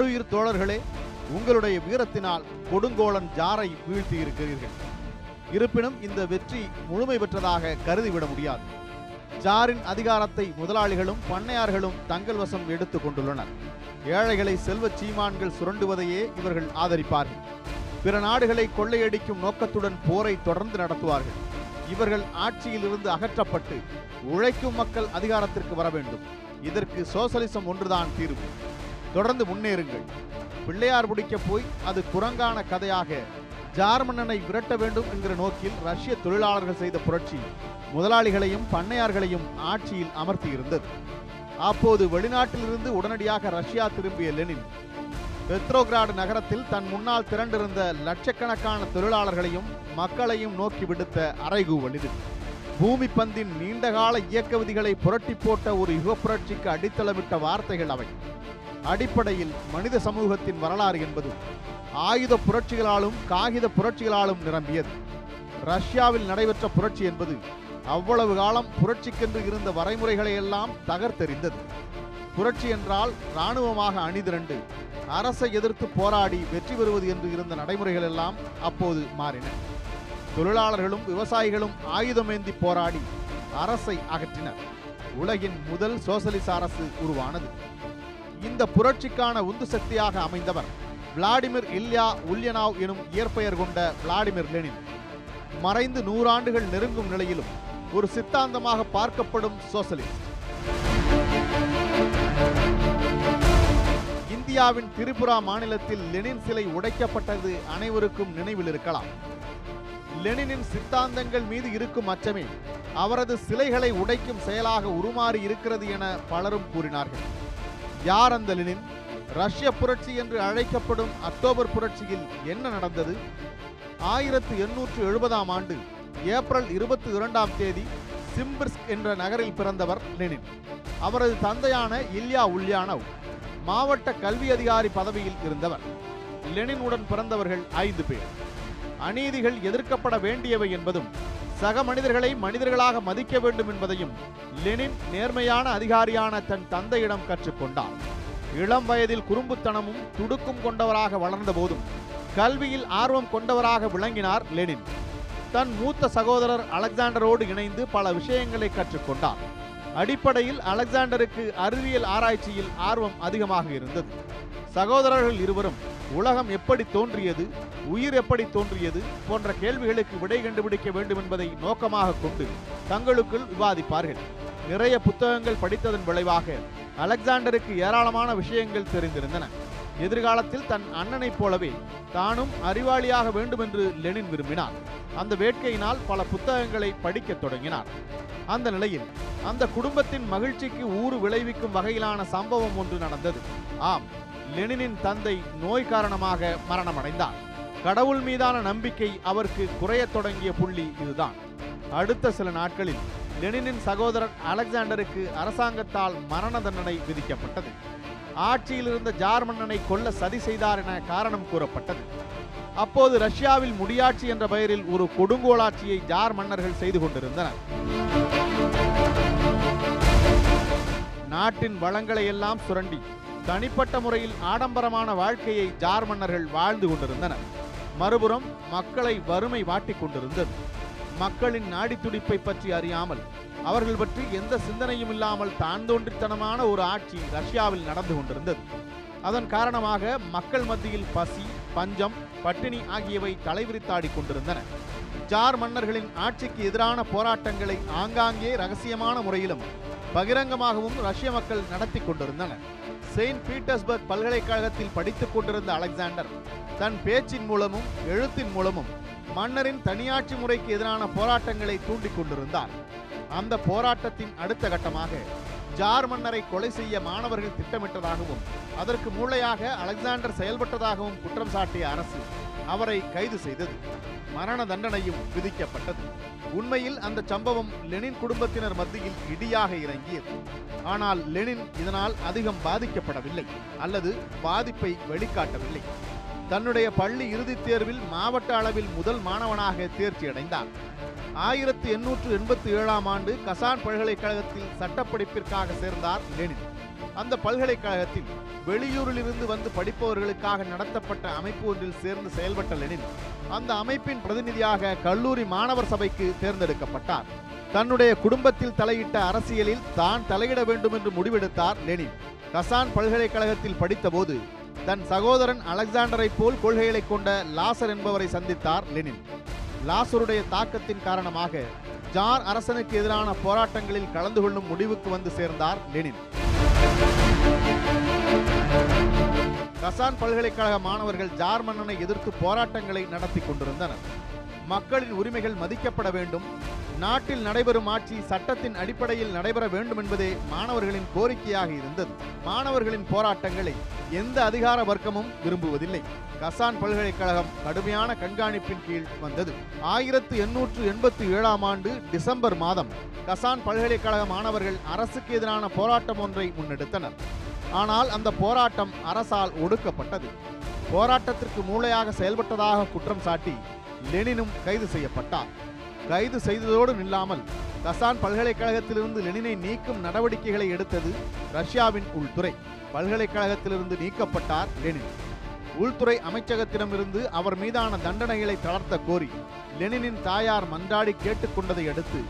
ஆருயிர் தோழர்களே உங்களுடைய வீரத்தினால் கொடுங்கோளன் ஜாரை வீழ்த்தி இருக்கிறீர்கள் இருப்பினும் இந்த வெற்றி முழுமை பெற்றதாக கருதிவிட முடியாது. ஜாரின் அதிகாரத்தை முதலாளிகளும் பண்ணையார்களும் தங்கள் வசம் எடுத்துக் கொண்டுள்ளனர். ஏழைகளை செல்வ சீமான்கள் சுரண்டுவதையே இவர்கள் ஆதரிப்பார்கள். பிற நாடுகளை கொள்ளையடிக்கும் நோக்கத்துடன் போரை தொடர்ந்து நடத்துவார்கள். இவர்கள் ஆட்சியில் இருந்து அகற்றப்பட்டு உழைக்கும் மக்கள் அதிகாரத்திற்கு வர வேண்டும் இதற்கு சோசலிசம் ஒன்றுதான் தீர்வு. தொடர்ந்து முன்னேறுங்கள். பிள்ளையார் பிடிக்க போய் அது குரங்கான கதையாக ஜார்மன்னனை விரட்ட வேண்டும் என்கிற நோக்கில் ரஷ்ய தொழிலாளர்கள் செய்த புரட்சி முதலாளிகளையும் பண்ணையார்களையும் ஆட்சியில் அமர்த்தியிருந்தது. அப்போது வெளிநாட்டிலிருந்து உடனடியாக ரஷ்யா திரும்பிய லெனின். பெத்ரோகிராடு நகரத்தில் தன் முன்னால் திரண்டிருந்த லட்சக்கணக்கான தொழிலாளர்களையும் மக்களையும் நோக்கி விடுத்த அரைகூவல் இது பூமி பந்தின் நீண்டகால இயக்க விதிகளை புரட்டி போட்ட ஒரு யுக புரட்சிக்கு அடித்தளமிட்ட வார்த்தைகள் அவை. அடிப்படையில் மனித சமூகத்தின் வரலாறு என்பது ஆயுத புரட்சிகளாலும் காகித புரட்சிகளாலும் நிரம்பியது. ரஷ்யாவில் நடைபெற்ற புரட்சி என்பது அவ்வளவு காலம் புரட்சிக்கென்று இருந்த வரைமுறைகளை எல்லாம் தகர்த்தெறிந்தது. புரட்சி என்றால் இராணுவமாக அணிதிரண்டு அரசை எதிர்த்து போராடி வெற்றி பெறுவது என்று இருந்த நடைமுறைகள் எல்லாம் அப்போது மாறின. தொழிலாளர்களும் விவசாயிகளும் ஆயுதமேந்தி போராடி அரசை அகற்றினர். உலகின் முதல் சோசலிச அரசு உருவானது. இந்த புரட்சிக்கான உந்து சக்தியாக அமைந்தவர் விளாடிமிர் இல்யா உல்யனாவ் எனும் இயற்பெயர் கொண்ட விளாடிமிர் லெனின். மறைந்து நூறாண்டுகள் நெருங்கும் நிலையிலும் ஒரு சித்தாந்தமாக பார்க்கப்படும் சோசலிஸ்ட். இந்தியாவின் திரிபுரா மாநிலத்தில் லெனின் சிலை உடைக்கப்பட்டது அனைவருக்கும் நினைவில் இருக்கலாம். லெனினின் சித்தாந்தங்கள் மீது இருக்கும் அச்சமே அவரது சிலைகளை உடைக்கும் செயலாக உருமாறி இருக்கிறது என பலரும் கூறினார்கள். யார் அந்த லெனின் ரஷ்ய புரட்சி என்று அழைக்கப்படும் அக்டோபர் புரட்சியில் என்ன நடந்தது? ஆயிரத்து எண்ணூற்று எழுபதாம் ஆண்டு ஏப்ரல் இருபத்தி இரண்டாம் தேதி சிம்பிர்ஸ்க் என்ற நகரில் பிறந்தவர் லெனின். அவரது தந்தையான இல்யா உல்யானவ் மாவட்ட கல்வி அதிகாரி பதவியில் இருந்தவர். லெனினுடன் பிறந்தவர்கள் ஐந்து பேர். அநீதிகள் எதிர்க்கப்பட வேண்டியவை என்பதும் சக மனிதர்களை மனிதர்களாக மதிக்க வேண்டும் என்பதையும் லெனின் நேர்மையான அதிகாரியான தன் தந்தையிடம் கற்றுக்கொண்டார். இளம் வயதில் குறும்புத்தனமும் துடுக்கும் கொண்டவராக வளர்ந்த போதும் கல்வியில் ஆர்வம் கொண்டவராக விளங்கினார் லெனின். தன் மூத்த சகோதரர் அலெக்சாண்டரோடு இணைந்து பல விஷயங்களை கற்றுக்கொண்டார். அடிப்படையில் அலெக்சாண்டருக்கு அறிவியல் ஆராய்ச்சியில் ஆர்வம் அதிகமாக இருந்தது. சகோதரர்கள் இருவரும் உலகம் எப்படி தோன்றியது? உயிர் எப்படி தோன்றியது? போன்ற கேள்விகளுக்கு விடை கண்டுபிடிக்க வேண்டும் என்பதை நோக்கமாக கொண்டு தங்களுக்குள் விவாதிப்பார்கள். நிறைய புத்தகங்கள் படித்ததன் விளைவாக அலெக்சாண்டருக்கு ஏராளமான விஷயங்கள் தெரிந்திருந்தன. எதிர்காலத்தில் தன் அண்ணனைப் போலவே தானும் அறிவாளியாக வேண்டும் என்று லெனின் விரும்பினார். அந்த வேட்கையினால் பல புத்தகங்களை படிக்கத் தொடங்கினார். அந்த நிலையில் அந்த குடும்பத்தின் மகிழ்ச்சிக்கு ஊறு விளைவிக்கும் வகையிலான சம்பவம் ஒன்று நடந்தது. ஆம் லெனினின் தந்தை நோய் காரணமாக மரணமடைந்தார். கடவுள் மீதான நம்பிக்கை அவருக்கு குறையத் தொடங்கிய புள்ளி இதுதான். அடுத்த சில நாட்களில் லெனினின் சகோதரர் அலெக்சாண்டருக்கு அரசாங்கத்தால் மரண தண்டனை விதிக்கப்பட்டது. ஆட்சியில் இருந்த ஜார் மன்னனை கொல்ல சதி செய்தார் என காரணம் கூறப்பட்டது. அப்போது ரஷ்யாவில் முடியாட்சி என்ற பெயரில் ஒரு கொடுங்கோலாட்சியை ஜார் மன்னர்கள் செய்து கொண்டிருந்தனர். நாட்டின் வளங்களை எல்லாம் சுரண்டி தனிப்பட்ட முறையில் ஆடம்பரமான வாழ்க்கையை ஜார் மன்னர்கள் வாழ்ந்து கொண்டிருந்தனர். மறுபுறம் மக்களை வறுமை வாட்டிக் கொண்டிருந்தது. மக்களின் நாடித்துடிப்பை பற்றி அறியாமல் அவர்கள் பற்றி எந்த சிந்தனையும் இல்லாமல் தான் தோன்றித்தனமான ஒரு ஆட்சி ரஷ்யாவில் நடந்து கொண்டிருந்தது. அதன் காரணமாக மக்கள் மத்தியில் பசி பஞ்சம் பட்டினி ஆகியவை தலைவிரித்தாடிக் கொண்டிருந்தன. ஜார் மன்னர்களின் ஆட்சிக்கு எதிரான போராட்டங்களை ஆங்காங்கே ரகசியமான முறையிலும் பகிரங்கமாகவும் ரஷ்ய மக்கள் நடத்தி கொண்டிருந்தனர். செயின்ட் பீட்டர்ஸ்பர்க் பல்கலைக்கழகத்தில் படித்துக் கொண்டிருந்த அலெக்சாண்டர் தன் பேச்சின் மூலமும் எழுத்தின் மூலமும் மன்னரின் தனியாட்சி முறைக்கு எதிரான போராட்டங்களை தூண்டிக் கொண்டிருந்தார். அந்த போராட்டத்தின் அடுத்த கட்டமாக ஜார் மன்னரை கொலை செய்ய மாணவர்கள் திட்டமிட்டதாகவும் அதற்கு மூளையாக அலெக்சாண்டர் செயல்பட்டதாகவும் குற்றம் சாட்டிய அரசு அவரை கைது செய்தது. மரண தண்டனையும் விதிக்கப்பட்டது. உண்மையில் அந்த சம்பவம் லெனின் குடும்பத்தினர் மத்தியில் இடியாக இறங்கியது. ஆனால் லெனின் இதனால் அதிகம் பாதிக்கப்படவில்லை அல்லது பாதிப்பை வெளிக்காட்டவில்லை. தன்னுடைய பள்ளி இறுதித் தேர்வில் மாவட்ட அளவில் முதல் மாணவனாக தேர்ச்சி அடைந்தார். ஆயிரத்தி எண்ணூற்று எண்பத்தி ஏழாம் ஆண்டு கசான் பல்கலைக்கழகத்தில் சட்டப்படிப்பிற்காக சேர்ந்தார் லெனின். அந்த பல்கலைக்கழகத்தில் வெளியூரிலிருந்து வந்து படிப்பவர்களுக்காக நடத்தப்பட்ட அமைப்பு ஒன்றில் சேர்ந்து செயல்பட்ட லெனின் அந்த அமைப்பின் பிரதிநிதியாக கல்லூரி மாணவர் சபைக்கு தேர்ந்தெடுக்கப்பட்டார். தன்னுடைய குடும்பத்தில் தலையிட்ட அரசியலில் தான் தலையிட வேண்டும் என்று முடிவெடுத்தார் லெனின். கசான் பல்கலைக்கழகத்தில் படித்தபோது தன் சகோதரன் அலெக்சாண்டரை போல் கொள்கைகளை கொண்ட லாசர் என்பவரை சந்தித்தார் லெனின். லாசருடைய தாக்கத்தின் காரணமாக ஜார் அரசனுக்கு எதிரான போராட்டங்களில் கலந்து கொள்ளும் முடிவுக்கு வந்து சேர்ந்தார் லெனின். கசான் பல்கலைக்கழக மாணவர்கள் ஜார் மன்னனை எதிர்த்து போராட்டங்களை நடத்தி கொண்டிருந்தனர். மக்களின் உரிமைகள் மதிக்கப்பட வேண்டும் நாட்டில் நடைபெறும் ஆட்சி சட்டத்தின் அடிப்படையில் நடைபெற வேண்டும் என்பதே மாணவர்களின் கோரிக்கையாக இருந்தது. மாணவர்களின் போராட்டங்களை எந்த அதிகார வர்க்கமும் விரும்புவதில்லை. கசான் பல்கலைக்கழகம் கடுமையான கண்காணிப்பின் கீழ் வந்தது. ஆயிரத்து எண்ணூற்று எண்பத்தி ஏழாம் ஆண்டு டிசம்பர் மாதம் கசான் பல்கலைக்கழக மாணவர்கள் அரசுக்கு எதிரான போராட்டம் ஒன்றை முன்னெடுத்தனர். ஆனால் அந்த போராட்டம் அரசால் ஒடுக்கப்பட்டது. போராட்டத்திற்கு மூளையாக செயல்பட்டதாக குற்றம் சாட்டி லெனினும் கைது செய்யப்பட்டார். கைது செய்ததோடு நில்லாமல் கசான் பல்கலைக்கழகத்திலிருந்து லெனினை நீக்கும் நடவடிக்கைகளை எடுத்தது ரஷ்யாவின் உள்துறை. பல்கலைக்கழகத்திலிருந்து நீக்கப்பட்டார் லெனின். உள்துறை அமைச்சகத்திடமிருந்து அவர் மீதான தண்டனைகளை தளர்த்த கோரி லெனினின் தாயார் மன்றாடி கேட்டுக்கொண்டதை அடுத்து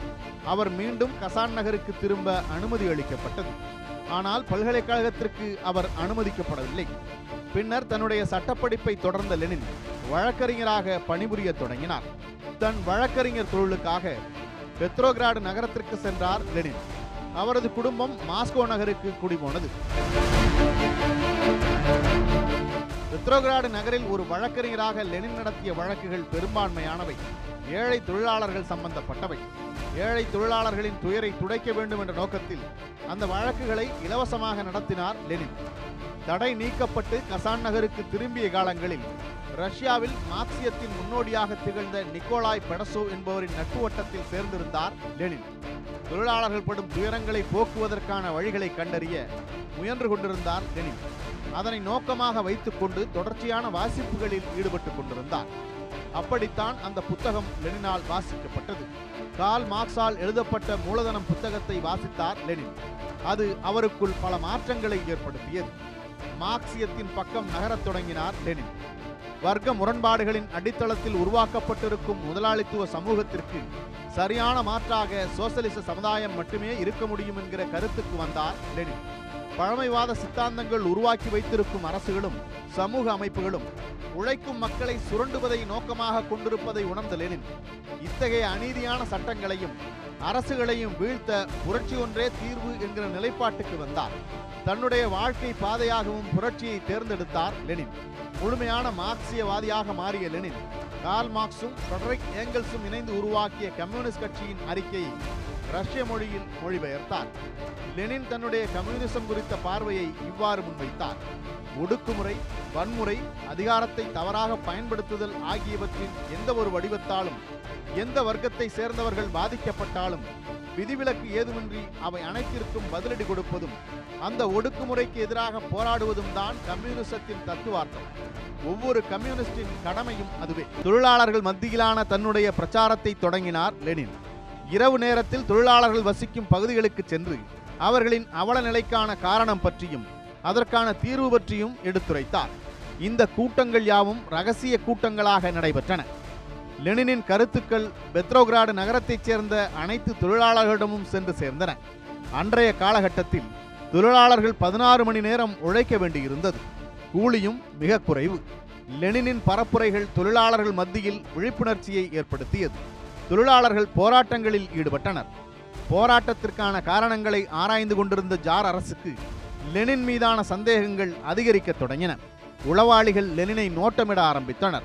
அவர் மீண்டும் கசான் நகருக்கு திரும்ப அனுமதி அளிக்கப்பட்டது. ஆனால் பல்கலைக்கழகத்திற்கு அவர் அனுமதிக்கப்படவில்லை. பின்னர் தன்னுடைய சட்டப்படிப்பை தொடர்ந்த லெனின் வழக்கறிஞராக பணிபுரிய தொடங்கினார். தன் வழக்கறிஞர் தொழிலுக்காக பெத்ரோகிராடு நகரத்திற்கு சென்றார் லெனின். அவரது குடும்பம் மாஸ்கோ நகருக்கு குடிபோனது. பெத்ரோகிராடு நகரில் ஒரு வழக்கறிஞராக லெனின் நடத்திய வழக்குகள் பெரும்பான்மையானவை. ஏழை தொழிலாளர்கள் சம்பந்தப்பட்டவை. ஏழை தொழிலாளர்களின் துயரை துடைக்க வேண்டும் என்ற நோக்கத்தில் அந்த வழக்குகளை இலவசமாக நடத்தினார் லெனின். தடை நீக்கப்பட்டு கசான் நகருக்கு திரும்பிய காலங்களில் ரஷ்யாவில் மார்க்சியத்தின் முன்னோடியாக திகழ்ந்த நிக்கோலாய் பெடசோ என்பவரின் நட்பு வட்டத்தில் சேர்ந்திருந்தார் லெனின். தொழிலாளர்கள் படும் துயரங்களை போக்குவதற்கான வழிகளை கண்டறிய முயன்று கொண்டிருந்தார் லெனின். அதனை நோக்கமாக வைத்துக்கொண்டு தொடர்ச்சியான வாசிப்புகளில் ஈடுபட்டுக் கொண்டிருந்தார். அப்படித்தான் அந்த புத்தகம் லெனினால் வாசிக்கப்பட்டது. கால் மார்க்ஸால் எழுதப்பட்ட மூலதனம் புத்தகத்தை வாசித்தார் லெனின். அது அவருக்குள் பல மாற்றங்களை ஏற்படுத்தியது. மார்க்சியத்தின் பக்கம் நகரத் தொடங்கினார் லெனின். வர்க்க முரண்பாடுகளின் அடித்தளத்தில் உருவாக்கப்பட்டிருக்கும் முதலாளித்துவ சமூகத்திற்கு சரியான மாற்றாக சோசலிச சமுதாயம் மட்டுமே இருக்க முடியும் என்கிற கருத்துக்கு வந்தார் லெனின். பழமைவாத சித்தாந்தங்கள் உருவாக்கி வைத்திருக்கும் அரசுகளும் சமூக அமைப்புகளும் உழைக்கும் மக்களை சுரண்டுவதை நோக்கமாக கொண்டிருப்பதை உணர்ந்த லெனின். இத்தகைய அநீதியான சட்டங்களையும் அரசுகளையும் வீழ்த்த புரட்சி ஒன்றே தீர்வு என்கிற நிலைப்பாட்டுக்கு வந்தார். தன்னுடைய வாழ்க்கை பாதையாகவும் புரட்சியை தேர்ந்தெடுத்தார் லெனின். முழுமையான மார்க்சியவாதியாக மாறிய லெனின் கார்ல் மார்க்ஸும் ஃபிரெடரிக் ஏங்கல்ஸும் இணைந்து உருவாக்கிய கம்யூனிஸ்ட் கட்சியின் அறிக்கையை ரஷ்ய மொழியில் மொழிபெயர்த்தார். லெனின் தன்னுடைய கம்யூனிசம் குறித்த பார்வையை இவ்வாறு முன்வைத்தார். ஒடுக்குமுறை வன்முறை அதிகாரத்தை தவறாக பயன்படுத்துதல் ஆகியவற்றின் எந்த ஒரு வடிவத்தாலும் எந்த வர்க்கத்தை சேர்ந்தவர்கள் பாதிக்கப்பட்டாலும் விதிவிலக்கு ஏதுமின்றி அவை அனைத்திற்கும் பதிலடி கொடுப்பதும் அந்த ஒடுக்குமுறைக்கு எதிராக போராடுவதும் தான் கம்யூனிசத்தின் தத்துவார்த்தம். ஒவ்வொரு கம்யூனிஸ்டின் கடமையும் அதுவே. தொழிலாளர்கள் மத்தியிலான தன்னுடைய பிரச்சாரத்தை தொடங்கினார் லெனின். இரவு நேரத்தில் தொழிலாளர்கள் வசிக்கும் பகுதிகளுக்கு சென்று அவர்களின் அவல நிலைக்கான காரணம் பற்றியும் அதற்கான தீர்வு பற்றியும் எடுத்துரைத்தார். இந்த கூட்டங்கள் யாவும் ரகசிய கூட்டங்களாக நடைபெற்றன. லெனினின் கருத்துக்கள் பெத்ரோகிராடு நகரத்தைச் சேர்ந்த அனைத்து தொழிலாளர்களிடமும் சென்று சேர்ந்தன. அன்றைய காலகட்டத்தில் தொழிலாளர்கள் பதினாறு மணி நேரம் உழைக்க வேண்டியிருந்தது. கூலியும் மிக குறைவு. லெனினின் பரப்புரைகள் தொழிலாளர்கள் மத்தியில் விழிப்புணர்ச்சியை ஏற்படுத்தியது. தொழிலாளர்கள் போராட்டங்களில் ஈடுபட்டனர். போராட்டத்திற்கான காரணங்களை ஆராய்ந்து கொண்டிருந்த ஜார் அரசுக்கு லெனின் மீதான சந்தேகங்கள் அதிகரிக்கத் தொடங்கின. உளவாளிகள் லெனினை நோட்டமிட ஆரம்பித்தனர்.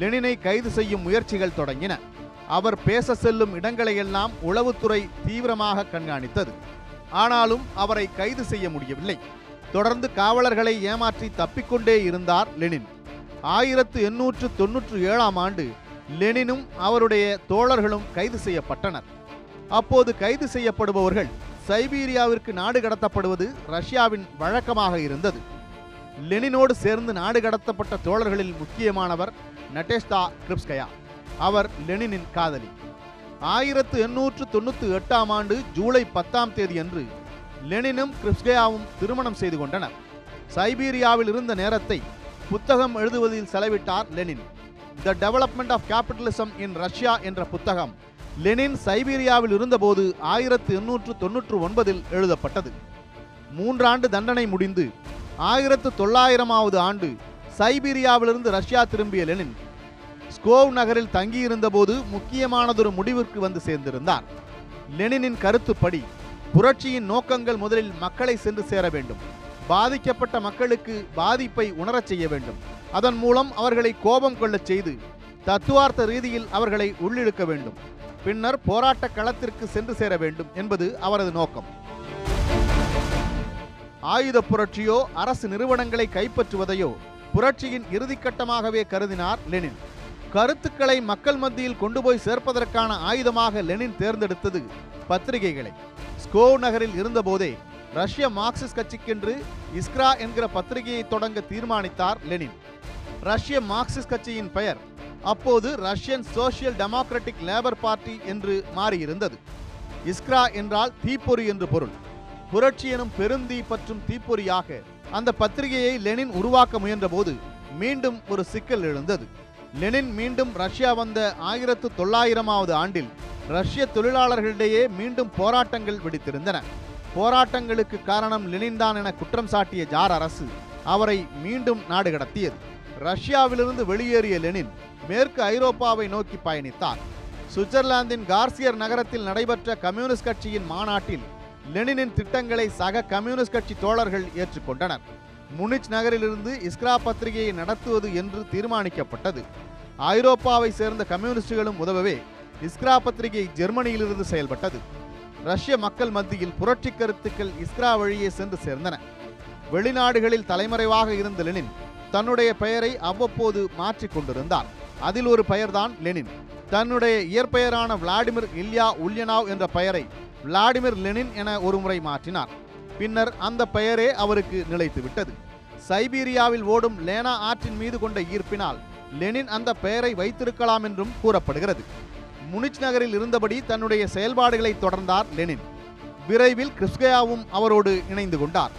லெனினை கைது செய்யும் முயற்சிகள் தொடங்கின. அவர் பேச செல்லும் இடங்களையெல்லாம் உளவுத்துறை தீவிரமாக கண்காணித்தது. ஆனாலும் அவரை கைது செய்ய முடியவில்லை. தொடர்ந்து காவலர்களை ஏமாற்றி தப்பிக்கொண்டே இருந்தார் லெனின். ஆயிரத்து எண்ணூற்று தொன்னூற்று ஏழாம் ஆண்டு லெனினும் அவருடைய தோழர்களும் கைது செய்யப்பட்டனர். அப்போது கைது செய்யப்படுபவர்கள் சைபீரியாவிற்கு நாடு கடத்தப்படுவது ரஷ்யாவின் வழக்கமாக இருந்தது. லெனினோடு சேர்ந்து நாடு கடத்தப்பட்ட தோழர்களில் முக்கியமானவர் நடேஷ்தா கிரிப்ஸ்கயா. அவர் லெனினின் காதலி. ஆயிரத்து எண்ணூற்று தொண்ணூற்றி எட்டாம் ஆண்டு ஜூலை பத்தாம் தேதி அன்று லெனினும் கிரிப்ஸ்கயாவும் திருமணம் செய்து கொண்டனர். சைபீரியாவில் இருந்த நேரத்தை புத்தகம் எழுதுவதில் செலவிட்டார் Lenin. The development of capitalism in Russia என்ற புத்தகம் லெனின் சைபீரியாவில் இருந்தபோது ஆயிரத்து எண்ணூற்று தொன்னூற்று ஒன்பதில் எழுதப்பட்டது. மூன்றாண்டு தண்டனை முடிந்து ஆயிரத்து தொள்ளாயிரமாவது ஆண்டு சைபீரியாவிலிருந்து ரஷ்யா திரும்பிய லெனின் ஸ்கோவ் நகரில் தங்கியிருந்தபோது முக்கியமானதொரு முடிவிற்கு வந்து சேர்ந்திருந்தார். லெனினின் கருத்துப்படி புரட்சியின் நோக்கங்கள் முதலில் மக்களை சென்று சேர வேண்டும். பாதிக்கப்பட்ட மக்களுக்கு பாதிப்பை உணரச் செய்ய வேண்டும். அதன் மூலம் அவர்களை கோபம் கொள்ளச் செய்து தத்துவார்த்த ரீதியில் அவர்களை உள்ளிழுக்க வேண்டும். பின்னர் போராட்ட களத்திற்கு சென்று சேர வேண்டும் என்பது அவரது நோக்கம். ஆயுத புரட்சியோ அரசு நிறுவனங்களை கைப்பற்றுவதையோ புரட்சியின் இறுதிக்கட்டமாகவே கருதினார் லெனின். கருத்துக்களை மக்கள் மத்தியில் கொண்டு போய் சேர்ப்பதற்கான ஆயுதமாக லெனின் தேர்ந்தெடுத்தது பத்திரிகைகளை. ஸ்கோ நகரில் இருந்தபோதே ரஷ்ய மார்க்சிஸ்ட் கட்சிக்கென்று இஸ்க்ரா என்கிற பத்திரிகையை தொடங்க தீர்மானித்தார் லெனின். ரஷ்ய மார்க்சிஸ்ட் கட்சியின் பெயர் அப்போது Russian social democratic labour party என்று மாறியிருந்தது. இஸ்க்ரா என்றால் தீப்பொறி என்று பொருள். புரட்சி எனும் பெருந்தீ பற்றும் தீப்பொறியாக அந்த பத்திரிகையை லெனின் உருவாக்க முயன்றபோது மீண்டும் ஒரு சிக்கல் எழுந்தது. லெனின் மீண்டும் ரஷ்யா வந்த ஆயிரத்து தொள்ளாயிரமாவது ஆண்டில் ரஷ்ய தொழிலாளர்களிடையே மீண்டும் போராட்டங்கள் வெடித்திருந்தன. போராட்டங்களுக்கு காரணம் லெனின் தான் என குற்றம் சாட்டிய ஜார் அரசு அவரை மீண்டும் நாடு கடத்தியது. ரஷ்யாவிலிருந்து வெளியேறிய லெனின் மேற்கு ஐரோப்பாவை நோக்கி பயணித்தார். சுவிட்சர்லாந்தின் கார்சியர் நகரத்தில் நடைபெற்ற கம்யூனிஸ்ட் கட்சியின் மாநாட்டில் லெனினின் திட்டங்களை சக கம்யூனிஸ்ட் கட்சி தோழர்கள் ஏற்றுக்கொண்டனர். முனிச் நகரிலிருந்து இஸ்க்ரா பத்திரிகையை நடத்துவது என்று தீர்மானிக்கப்பட்டது. ஐரோப்பாவை சேர்ந்த கம்யூனிஸ்டுகளும் உதவவே இஸ்க்ரா பத்திரிகை ஜெர்மனியிலிருந்து செயல்பட்டது. ரஷ்ய மக்கள் மத்தியில் புரட்சி கருத்துக்கள் இஸ்ரா வழியே சென்று சேர்ந்தன. வெளிநாடுகளில் தலைமறைவாக இருந்த லெனின் தன்னுடைய பெயரை அவ்வப்போது மாற்றிக் கொண்டிருந்தார். அதில் ஒரு பெயர்தான் லெனின். தன்னுடைய இயற்பெயரான விளாடிமிர் இல்யா உல்யனாவ் என்ற பெயரை விளாடிமிர் லெனின் என ஒருமுறை மாற்றினார். பின்னர் அந்த பெயரே அவருக்கு நிலைத்துவிட்டது. சைபீரியாவில் ஓடும் லேனா ஆற்றின் மீது கொண்ட ஈர்ப்பினால் லெனின் அந்த பெயரை வைத்திருக்கலாம் என்றும் கூறப்படுகிறது. முனிச் நகரில் இருந்தபடி தன்னுடைய செயல்பாடுகளை தொடர்ந்தார் லெனின். விரைவில் கிறிஸ்கயாவும் அவரோடு இணைந்து கொண்டார்.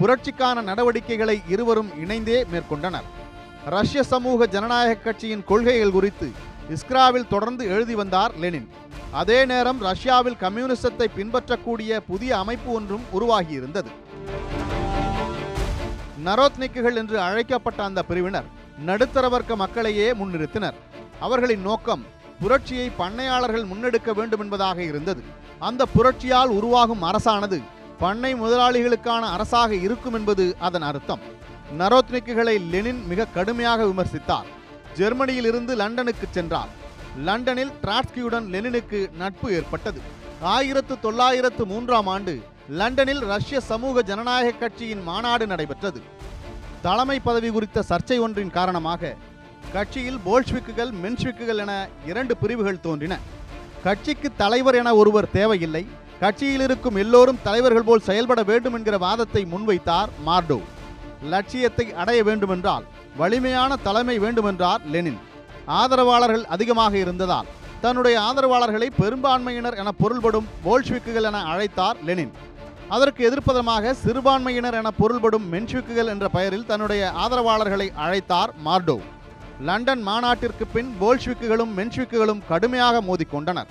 புரட்சிக்கான நடவடிக்கைகளை இருவரும் இணைந்தே மேற்கொண்டனர். ரஷ்ய சமூக ஜனநாயக கட்சியின் கொள்கைகள் குறித்து இஸ்க்ராவில் தொடர்ந்து எழுதி வந்தார் லெனின். அதே நேரம் ரஷ்யாவில் கம்யூனிசத்தை பின்பற்றக்கூடிய புதிய அமைப்பு ஒன்றும் உருவாகியிருந்தது. நரோத்னிக்குகள் என்று அழைக்கப்பட்ட அந்த பிரிவினர் நடுத்தர வர்க்க மக்களையே முன்னிறுத்தினர். அவர்களின் நோக்கம் புரட்சியை பண்ணையாளர்கள் முன்னெடுக்க வேண்டும் என்பதாக இருந்தது. அந்த புரட்சியால் உருவாகும் அரசானது பண்ணை முதலாளிகளுக்கான அரசாக இருக்கும் என்பது அதன் அர்த்தம். நரோத்னிக்குகளை லெனின் மிக கடுமையாக விமர்சித்தார். ஜெர்மனியில் இருந்து லண்டனுக்கு சென்றார். லண்டனில் டிராட்ஸ்கியுடன் லெனினுக்கு நட்பு ஏற்பட்டது. ஆயிரத்து தொள்ளாயிரத்து மூன்றாம் ஆண்டு லண்டனில் ரஷ்ய சமூக ஜனநாயக கட்சியின் மாநாடு நடைபெற்றது. தலைமை பதவி குறித்த சர்ச்சை ஒன்றின் காரணமாக கட்சியில் போல்ஷ்விக்குகள் மென்ஷ்விக்குகள் என இரண்டு பிரிவுகள் தோன்றின. கட்சிக்கு தலைவர் என ஒருவர் தேவையில்லை. கட்சியில் இருக்கும் எல்லோரும் தலைவர்கள் போல் செயல்பட வேண்டும் என்கிற வாதத்தை முன்வைத்தார் மார்டோ. லட்சியத்தை அடைய வேண்டுமென்றால் வலிமையான தலைமை வேண்டுமென்றார் லெனின். ஆதரவாளர்கள் அதிகமாக இருந்ததால் தன்னுடைய ஆதரவாளர்களை பெரும்பான்மையினர் என பொருள்படும் போல்ஷ்விக்குகள் என அழைத்தார் லெனின். அதற்கு எதிர்ப்பதமாக சிறுபான்மையினர் என பொருள்படும் மென்ஷ்விக்குகள் என்ற பெயரில் தன்னுடைய ஆதரவாளர்களை அழைத்தார் மார்டோ. லண்டன் மாநாட்டிற்கு பின் போல்ஷ்விக்குகளும் மென்ஷ்விக்குகளும் கடுமையாக மோதிக்கொண்டனர்.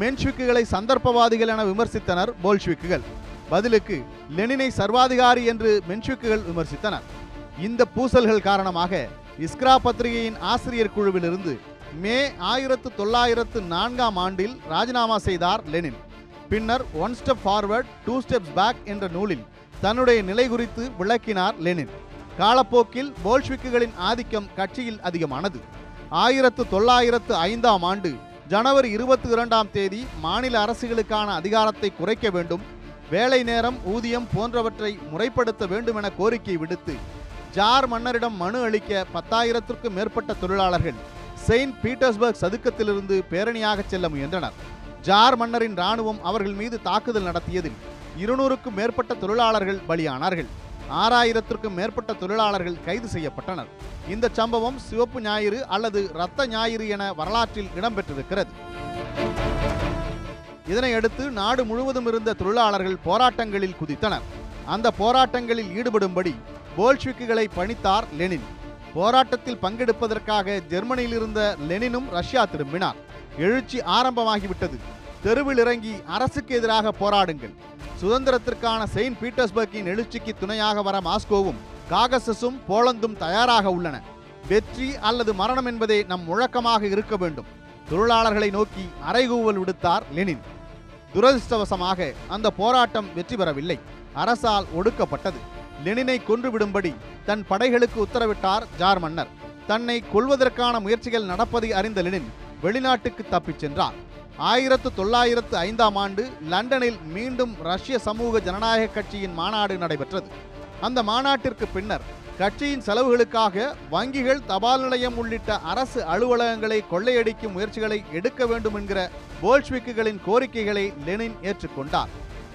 மென்ஷ்விக்குகளை சந்தர்ப்பவாதிகள் என விமர்சித்தனர் போல்ஷ்விக்குகள். பதிலுக்கு லெனினை சர்வாதிகாரி என்று மென்ஷ்விக்குகள் விமர்சித்தனர். இந்த பூசல்கள் காரணமாக இஸ்க்ரா பத்திரிகையின் ஆசிரியர் குழுவிலிருந்து மே ஆயிரத்து தொள்ளாயிரத்து நான்காம் ஆண்டில் ராஜினாமா செய்தார் லெனின். பின்னர் one step forward two steps back என்ற நூலில் தன்னுடைய நிலை குறித்து விளக்கினார் லெனின். காலப்போக்கில் போல்ஷ்விக்குகளின் ஆதிக்கம் கட்சியில் அதிகமானது. ஆயிரத்து தொள்ளாயிரத்து ஐந்தாம் ஆண்டு ஜனவரி இருபத்தி இரண்டாம் தேதி மாநில அரசுகளுக்கான அதிகாரத்தை குறைக்க வேண்டும் வேலை நேரம் ஊதியம் போன்றவற்றை முறைப்படுத்த வேண்டும் என கோரிக்கை விடுத்து ஜார் மன்னரிடம் மனு அளிக்க பத்தாயிரத்திற்கும் மேற்பட்ட தொழிலாளர்கள் செயின்ட் பீட்டர்ஸ்பர்க் சதுக்கத்திலிருந்து பேரணியாக செல்ல முயன்றனர். ஜார் மன்னரின் ராணுவம் அவர்கள் மீது தாக்குதல் நடத்தியதில் இருநூறுக்கும் மேற்பட்ட தொழிலாளர்கள் பலியானார்கள். ஆறாயிரத்திற்கும் மேற்பட்ட தொழிலாளர்கள் கைது செய்யப்பட்டனர். இந்த சம்பவம் சிவப்பு ஞாயிறு அல்லது இரத்த ஞாயிறு என வரலாற்றில் இடம்பெற்றிருக்கிறது. இதனையடுத்து நாடு முழுவதும் இருந்த தொழிலாளர்கள் போராட்டங்களில் குதித்தனர். அந்த போராட்டங்களில் ஈடுபடும்படி போல்ஷிக்குகளை பணித்தார் லெனின். போராட்டத்தில் பங்கெடுப்பதற்காக ஜெர்மனியில் இருந்த லெனினும் ரஷ்யா திரும்பினார். எழுச்சி ஆரம்பமாகிவிட்டது. தெருவில் இறங்கி அரசுக்கு எதிராக போராடுங்கள். சுதந்திரத்திற்கான செயின்ட் பீட்டர்ஸ்பர்க்கின் எழுச்சிக்கு துணையாக வர மாஸ்கோவும் காகசஸும் போலந்தும் தயாராக உள்ளன. வெற்றி அல்லது மரணம் என்பதே நம் முழக்கமாக இருக்க வேண்டும். தொழிலாளர்களை நோக்கி அறைகூவல் விடுத்தார் லெனின். துரதிருஷ்டவசமாக அந்த போராட்டம் வெற்றி பெறவில்லை. அரசால் ஒடுக்கப்பட்டது. லெனினை கொன்றுவிடும்படி தன் படைகளுக்கு உத்தரவிட்டார் ஜார் மன்னர். தன்னை கொல்வதற்கான முயற்சிகள் நடப்பதை அறிந்த லெனின் வெளிநாட்டுக்கு தப்பிச் சென்றார். ஆயிரத்து தொள்ளாயிரத்து ஐந்தாம் ஆண்டு லண்டனில் மீண்டும் ரஷ்ய சமூக ஜனநாயக கட்சியின் மாநாடு நடைபெற்றது. அந்த மாநாட்டிற்கு பின்னர் கட்சியின் செலவுகளுக்காக வங்கிகள் தபால் நிலையம் உள்ளிட்ட அரசு அலுவலகங்களை கொள்ளையடிக்கும் முயற்சிகளை எடுக்க வேண்டும் என்கிற போல்ஷ்விக்குகளின் கோரிக்கைகளை லெனின் ஏற்றுக்கொண்டார்.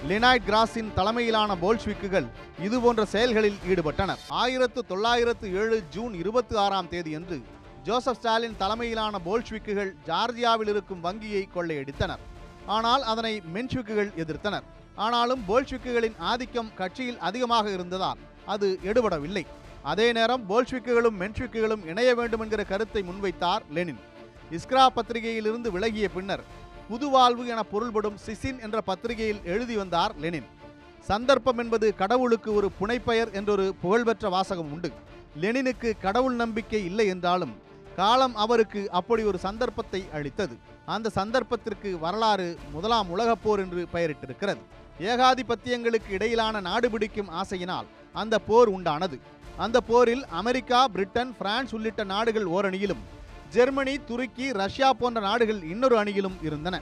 லினாய்ட் கிராஸின் தலைமையிலான போல்ஷ்விக்குகள் இதுபோன்ற செயல்களில் ஈடுபட்டனர். ஆயிரத்து தொள்ளாயிரத்து ஏழு ஜூன் இருபத்தி ஆறாம் தேதியன்று ஜோசப் ஸ்டாலின் தலைமையிலான போல்ஷ்விக்குகள் ஜார்ஜியாவில் இருக்கும் வங்கியை கொள்ளையடித்தனர். ஆனால் அதனை மென்ஷ்விக்குகள் எதிர்த்தனர். ஆனாலும் போல்ஷ்விக்குகளின் ஆதிக்கம் கட்சியில் அதிகமாக இருந்ததால் அது எடுபடவில்லை. அதே நேரம் போல்ஷ்விக்குகளும் மென்ஷ்விக்குகளும் இணைய வேண்டும் என்கிற கருத்தை முன்வைத்தார் லெனின். இஸ்க்ரா பத்திரிகையிலிருந்து விலகிய பின்னர் புதுவாழ்வு என பொருள்படும் சிசின் என்ற பத்திரிகையில் எழுதி வந்தார் லெனின். சந்தர்ப்பம் என்பது கடவுளுக்கு ஒரு புனைப்பெயர் என்றொரு புகழ்பெற்ற வாசகம் உண்டு. லெனினுக்கு கடவுள் நம்பிக்கை இல்லை என்றாலும் காலம் அவருக்கு அப்படி ஒரு சந்தர்ப்பத்தை அளித்தது. அந்த சந்தர்ப்பத்திற்கு வரலாறு முதலாம் உலகப் போர் என்று பெயரிட்டிருக்கிறது. ஏகாதிபத்தியங்களுக்கு இடையிலான நாடு பிடிக்கும் ஆசையினால் அந்த போர் உண்டானது. அந்த போரில் அமெரிக்கா பிரிட்டன் பிரான்ஸ் உள்ளிட்ட நாடுகள் ஓரணியிலும் ஜெர்மனி துருக்கி ரஷ்யா போன்ற நாடுகள் இன்னொரு அணியிலும் இருந்தன.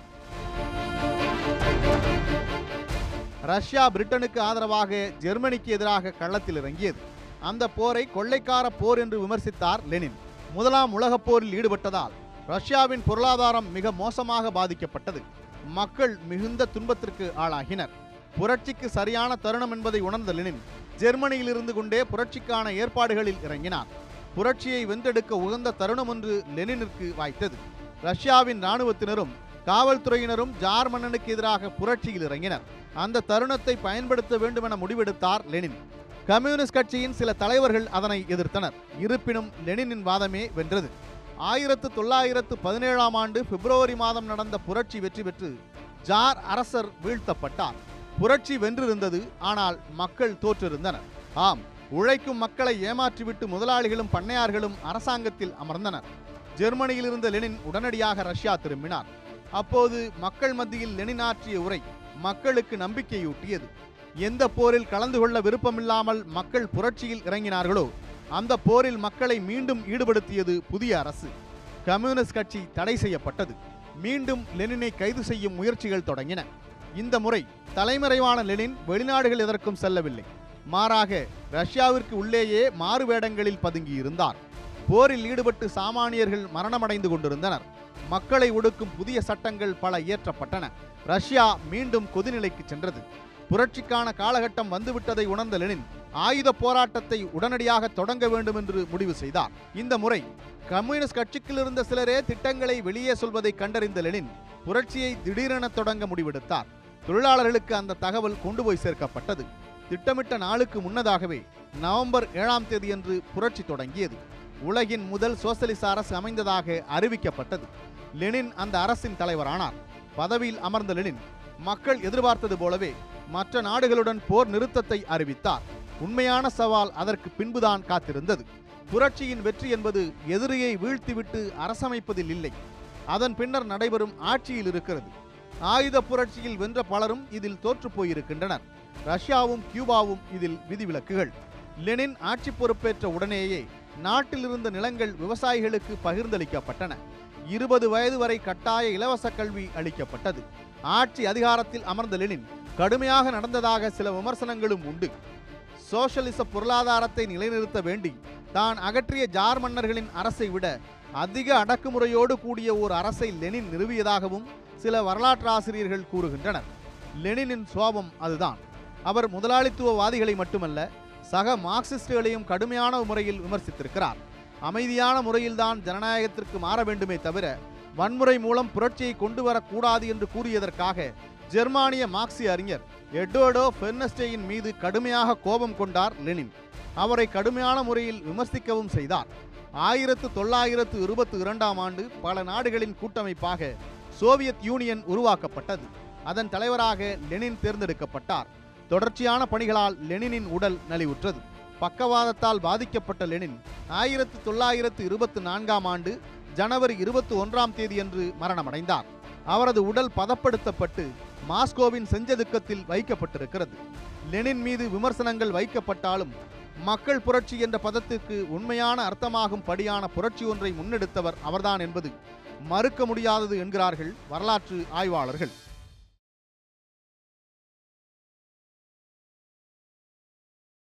ரஷ்யா பிரிட்டனுக்கு ஆதரவாக ஜெர்மனிக்கு எதிராக களத்தில் இறங்கியது. அந்த போரை கொள்ளைக்கார போர் என்று விமர்சித்தார் லெனின். முதலாம் உலகப் போரில் ஈடுபட்டதால் ரஷ்யாவின் பொருளாதாரம் மிக மோசமாக பாதிக்கப்பட்டது. மக்கள் மிகுந்த துன்பத்திற்கு ஆளாகினர். புரட்சிக்கு சரியான தருணம் என்பதை உணர்ந்த லெனின் ஜெர்மனியில் இருந்து கொண்டே புரட்சிக்கான ஏற்பாடுகளில் இறங்கினார். புரட்சியை வென்றெடுக்க உகந்த தருணம் ஒன்று லெனினிற்கு வாய்த்தது. ரஷ்யாவின் இராணுவத்தினரும் காவல்துறையினரும் ஜார் மன்னனுக்கு எதிராக புரட்சியில் இறங்கினர். அந்த தருணத்தை பயன்படுத்த வேண்டுமென முடிவெடுத்தார் லெனின். கம்யூனிஸ்ட் கட்சியின் சில தலைவர்கள் அதனை எதிர்த்தனர். இருப்பினும் லெனினின் வாதமே வென்றது. ஆயிரத்து தொள்ளாயிரத்து பதினேழாம் ஆண்டு பிப்ரவரி மாதம் நடந்த புரட்சி வெற்றி பெற்று ஜார் அரசர் வீழ்த்தப்பட்டார். புரட்சி வென்றிருந்தது ஆனால் மக்கள் தோற்றிருந்தனர். ஆம் உழைக்கும் மக்களை ஏமாற்றிவிட்டு முதலாளிகளும் பண்ணையார்களும் அரசாங்கத்தில் அமர்ந்தனர். ஜெர்மனியில் இருந்த லெனின் உடனடியாக ரஷ்யா திரும்பினார். அப்போது மக்கள் மத்தியில் லெனின் ஆற்றிய உரை மக்களுக்கு நம்பிக்கையூட்டியது. எந்த போரில் கலந்து கொள்ள விருப்பமில்லாமல் மக்கள் புரட்சியில் இறங்கினார்களோ அந்த போரில் மக்களை மீண்டும் ஈடுபடுத்தியது புதிய அரசு. கம்யூனிஸ்ட் கட்சி தடை செய்யப்பட்டது. மீண்டும் லெனினை கைது செய்யும் முயற்சிகள் தொடங்கின. இந்த முறை தலைமறைவான லெனின் வெளிநாடுகள் எதற்கும் செல்லவில்லை. மாறாக ரஷ்யாவிற்கு உள்ளேயே மாறுவேடங்களில் பதுங்கியிருந்தார். போரில் ஈடுபட்டு சாமானியர்கள் மரணமடைந்து கொண்டிருந்தனர். மக்களை ஒடுக்கும் புதிய சட்டங்கள் பல இயற்றப்பட்டன. ரஷ்யா மீண்டும் கொதிநிலைக்கு சென்றது. புரட்சிக்கான காலகட்டம் வந்துவிட்டதை உணர்ந்த லெனின் ஆயுத போராட்டத்தை உடனடியாக தொடங்க வேண்டும் என்று முடிவு செய்தார். இந்த முறை கம்யூனிஸ்ட் கட்சிக்கிலிருந்த இருந்த சிலரே திட்டங்களை வெளியே சொல்வதை கண்டறிந்த லெனின் புரட்சியை திடீரென தொடங்க முடிவெடுத்தார். தொழிலாளர்களுக்கு அந்த தகவல் கொண்டு போய் சேர்க்கப்பட்டது. திட்டமிட்ட நாளுக்கு முன்னதாகவே நவம்பர் ஏழாம் தேதியன்று புரட்சி தொடங்கியது. உலகின் முதல் சோசலிச அரசு அமைந்ததாக அறிவிக்கப்பட்டது. லெனின் அந்த அரசின் தலைவரானார். பதவியில் அமர்ந்த லெனின் மக்கள் எதிர்பார்த்தது போலவே மற்ற நாடுகளுடன் போர் நிறுத்தத்தை அறிவித்தார். உண்மையான சவால் அதற்கு பின்புதான் காத்திருந்தது. புரட்சியின் வெற்றி என்பது எதிரியை வீழ்த்திவிட்டு அரசமைப்பதில் இல்லை. அதன் பின்னர் நடைபெறும் ஆட்சியில் இருக்கிறது. ஆயுத புரட்சியில் வென்ற பலரும் இதில் தோற்று போயிருக்கின்றனர். ரஷ்யாவும் கியூபாவும் இதில் விதிவிலக்குகள். லெனின் ஆட்சி பொறுப்பேற்ற உடனேயே நாட்டில் இருந்த நிலங்கள் விவசாயிகளுக்கு பகிர்ந்தளிக்கப்பட்டன. இருபது வயது வரை கட்டாய இலவச கல்வி அளிக்கப்பட்டது. ஆட்சி அதிகாரத்தில் அமர்ந்த லெனின் கடுமையாக நடந்ததாக சில விமர்சனங்களும் உண்டு. சோசியலிச பொருளாதாரத்தை நிலைநிறுத்த வேண்டி தான் அகற்றிய ஜார் மன்னர்களின் அரசை விட அதிக அடக்குமுறையோடு கூடிய ஒரு அரசை லெனின் நிறுவியதாகவும் சில வரலாற்றாசிரியர்கள் கூறுகின்றனர். லெனினின் சோபம் அதுதான். அவர் முதலாளித்துவவாதிகளை மட்டுமல்ல சக மார்க்சிஸ்டுகளையும் கடுமையான முறையில் விமர்சித்திருக்கிறார். அமைதியான முறையில்தான் ஜனநாயகத்திற்கு மாற வேண்டுமே தவிர வன்முறை மூலம் புரட்சியை கொண்டு வரக்கூடாது என்று கூறியதற்காக ஜெர்மானிய மார்க்சிய அறிஞர் எட்வர்டோ பெர்னஸ்டேயின் மீது கடுமையாக கோபம் கொண்டார் லெனின். அவரை கடுமையான முறையில் விமர்சிக்கவும் செய்தார். ஆயிரத்து தொள்ளாயிரத்து இருபத்தி இரண்டாம் ஆண்டு பல நாடுகளின் கூட்டமைப்பாக சோவியத் யூனியன் உருவாக்கப்பட்டது. அதன் தலைவராக லெனின் தேர்ந்தெடுக்கப்பட்டார். தொடர்ச்சியான பணிகளால் லெனினின் உடல் நலிவுற்றது. பக்கவாதத்தால் பாதிக்கப்பட்ட லெனின் ஆயிரத்து தொள்ளாயிரத்து இருபத்தி நான்காம் ஆண்டு ஜனவரி இருபத்தி ஒன்றாம் தேதியன்று மரணமடைந்தார். அவரது உடல் பதப்படுத்தப்பட்டு மாஸ்கோவின் செஞ்சதுக்கத்தில் வைக்கப்பட்டிருக்கிறது. லெனின் மீது விமர்சனங்கள் வைக்கப்பட்டாலும் மக்கள் புரட்சி என்ற பதத்திற்கு உண்மையான அர்த்தமாகும் படியான புரட்சி ஒன்றை முன்னெடுத்தவர் அவர்தான் என்பது மறுக்க முடியாதது என்கிறார்கள் வரலாற்று ஆய்வாளர்கள்.